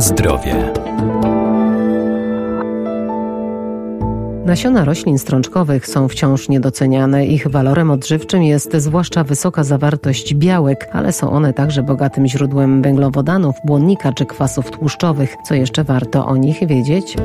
Zdrowie. Nasiona roślin strączkowych są wciąż niedoceniane. Ich walorem odżywczym jest zwłaszcza wysoka zawartość białek, ale są one także bogatym źródłem węglowodanów, błonnika czy kwasów tłuszczowych. Co jeszcze warto o nich wiedzieć?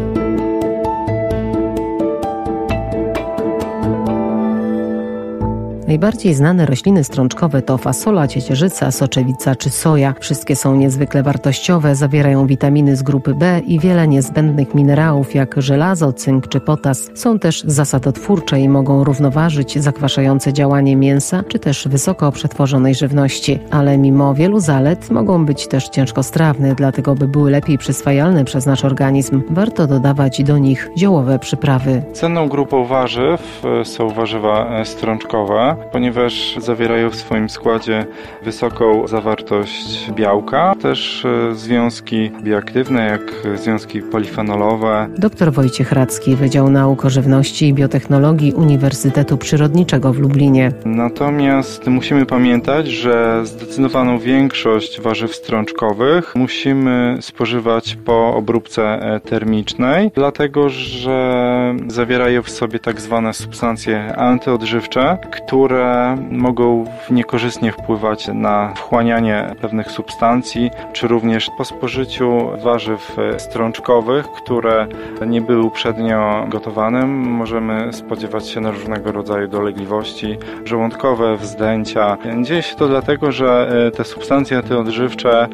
Najbardziej znane rośliny strączkowe to fasola, ciecierzyca, soczewica czy soja. Wszystkie są niezwykle wartościowe, zawierają witaminy z grupy B i wiele niezbędnych minerałów jak żelazo, cynk czy potas. Są też zasadotwórcze i mogą równoważyć zakwaszające działanie mięsa czy też wysoko przetworzonej żywności. Ale mimo wielu zalet mogą być też ciężkostrawne, dlatego by były lepiej przyswajalne przez nasz organizm, warto dodawać do nich ziołowe przyprawy. Cenną grupą warzyw e, są warzywa e, strączkowe ponieważ zawierają w swoim składzie wysoką zawartość białka, też e, związki bioaktywne, jak związki polifenolowe. Dr Wojciech Radzki, Wydział Nauk o Żywności i Biotechnologii Uniwersytetu Przyrodniczego w Lublinie. Natomiast musimy pamiętać, że zdecydowaną większość warzyw strączkowych musimy spożywać po obróbce e, termicznej, dlatego że zawierają w sobie tak zwane substancje antyodżywcze, które które mogą niekorzystnie wpływać na wchłanianie pewnych substancji, czy również po spożyciu warzyw strączkowych, które nie były uprzednio gotowane, możemy spodziewać się na różnego rodzaju dolegliwości żołądkowe, wzdęcia. Dzieje się to dlatego, że e, te substancje antyodżywcze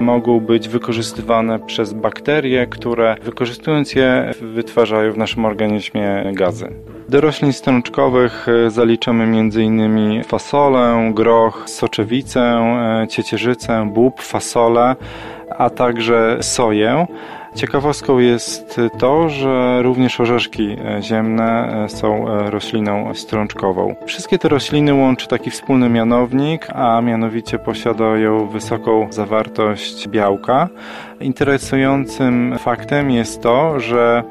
mogą być wykorzystywane przez bakterie, które wykorzystując je wytwarzają w naszym organizmie gazy. Do roślin strączkowych e, zaliczamy m.in. fasolę, groch, soczewicę, e, ciecierzycę, bób, fasolę, a także soję. Ciekawostką jest to, że również orzeszki e, ziemne są rośliną strączkową. Wszystkie te rośliny łączy taki wspólny mianownik, a mianowicie posiadają wysoką zawartość białka. Interesującym faktem jest to, że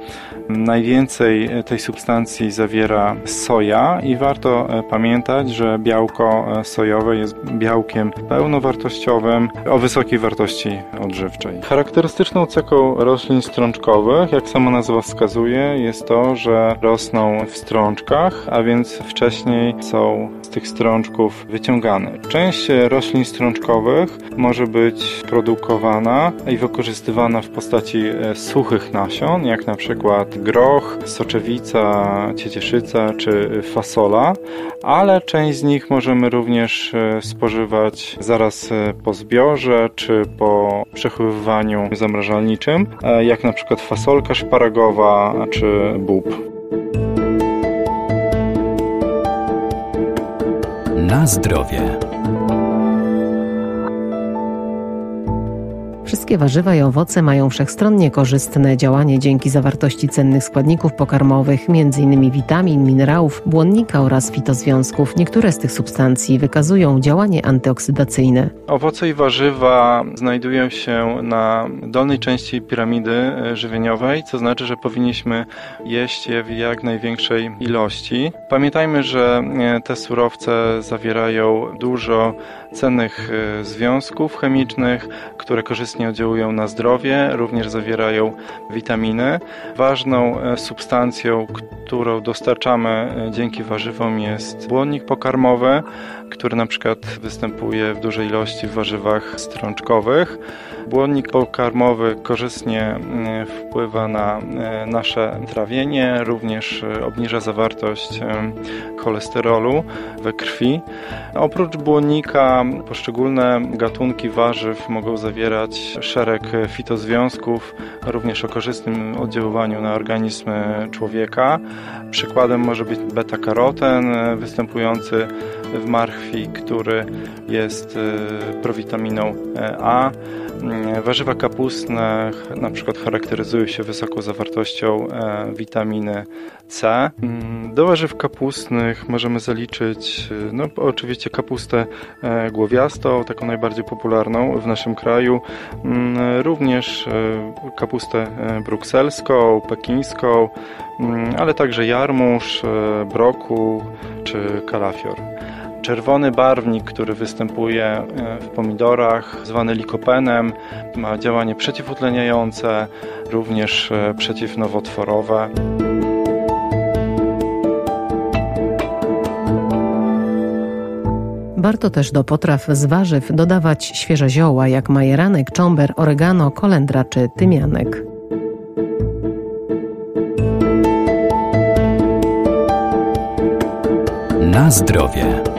Najwięcej tej substancji zawiera soja i warto e, pamiętać, że białko e, sojowe jest białkiem pełnowartościowym o wysokiej wartości. Charakterystyczną cechą roślin strączkowych, jak sama nazwa wskazuje, jest to, że rosną w strączkach, a więc wcześniej są tych strączków wyciągane. Część roślin strączkowych może być produkowana i wykorzystywana w postaci e, suchych nasion, jak na przykład groch, soczewica, ciecieszyca czy fasola, ale część z nich możemy również e, spożywać zaraz e, po zbiorze czy po przechowywaniu zamrażalniczym, jak na przykład fasolka szparagowa czy bób. Na zdrowie. Wszystkie warzywa i owoce mają wszechstronnie korzystne działanie dzięki zawartości cennych składników pokarmowych, m.in. witamin, minerałów, błonnika oraz fitozwiązków. Niektóre z tych substancji wykazują działanie antyoksydacyjne. Owoce i warzywa znajdują się na dolnej części piramidy e, żywieniowej, co znaczy, że powinniśmy jeść je w jak największej ilości. Pamiętajmy, że e, te surowce zawierają dużo cennych e, związków chemicznych, które korzystnie oddziałują na zdrowie, również zawierają witaminy. Ważną e, substancją, którą dostarczamy e, dzięki warzywom jest błonnik pokarmowy, który na przykład występuje w dużej ilości w warzywach strączkowych. Błonnik pokarmowy korzystnie mm, wpływa na e, nasze trawienie, również e, obniża zawartość cholesterolu we krwi. Oprócz błonnika poszczególne gatunki warzyw mogą zawierać szereg fitozwiązków, również o korzystnym oddziaływaniu na organizm człowieka. Przykładem może być beta-karoten e, występujący w marchwi, który jest prowitaminą A. Mm, warzywa kapustne na przykład charakteryzują się wysoką zawartością e, witaminy C. Mm, do warzyw kapustnych możemy zaliczyć no, oczywiście kapustę e, głowiastą, taką najbardziej popularną w naszym kraju, mm, również e, kapustę brukselską, pekińską, ale także jarmuż, brokuł czy kalafior. Czerwony barwnik, który występuje e, w pomidorach, zwany likopenem, ma działanie przeciwutleniające, również e, przeciwnowotworowe. Warto też do potraw z warzyw dodawać świeże zioła, jak majeranek, czomber, oregano, kolendra czy tymianek. Na zdrowie.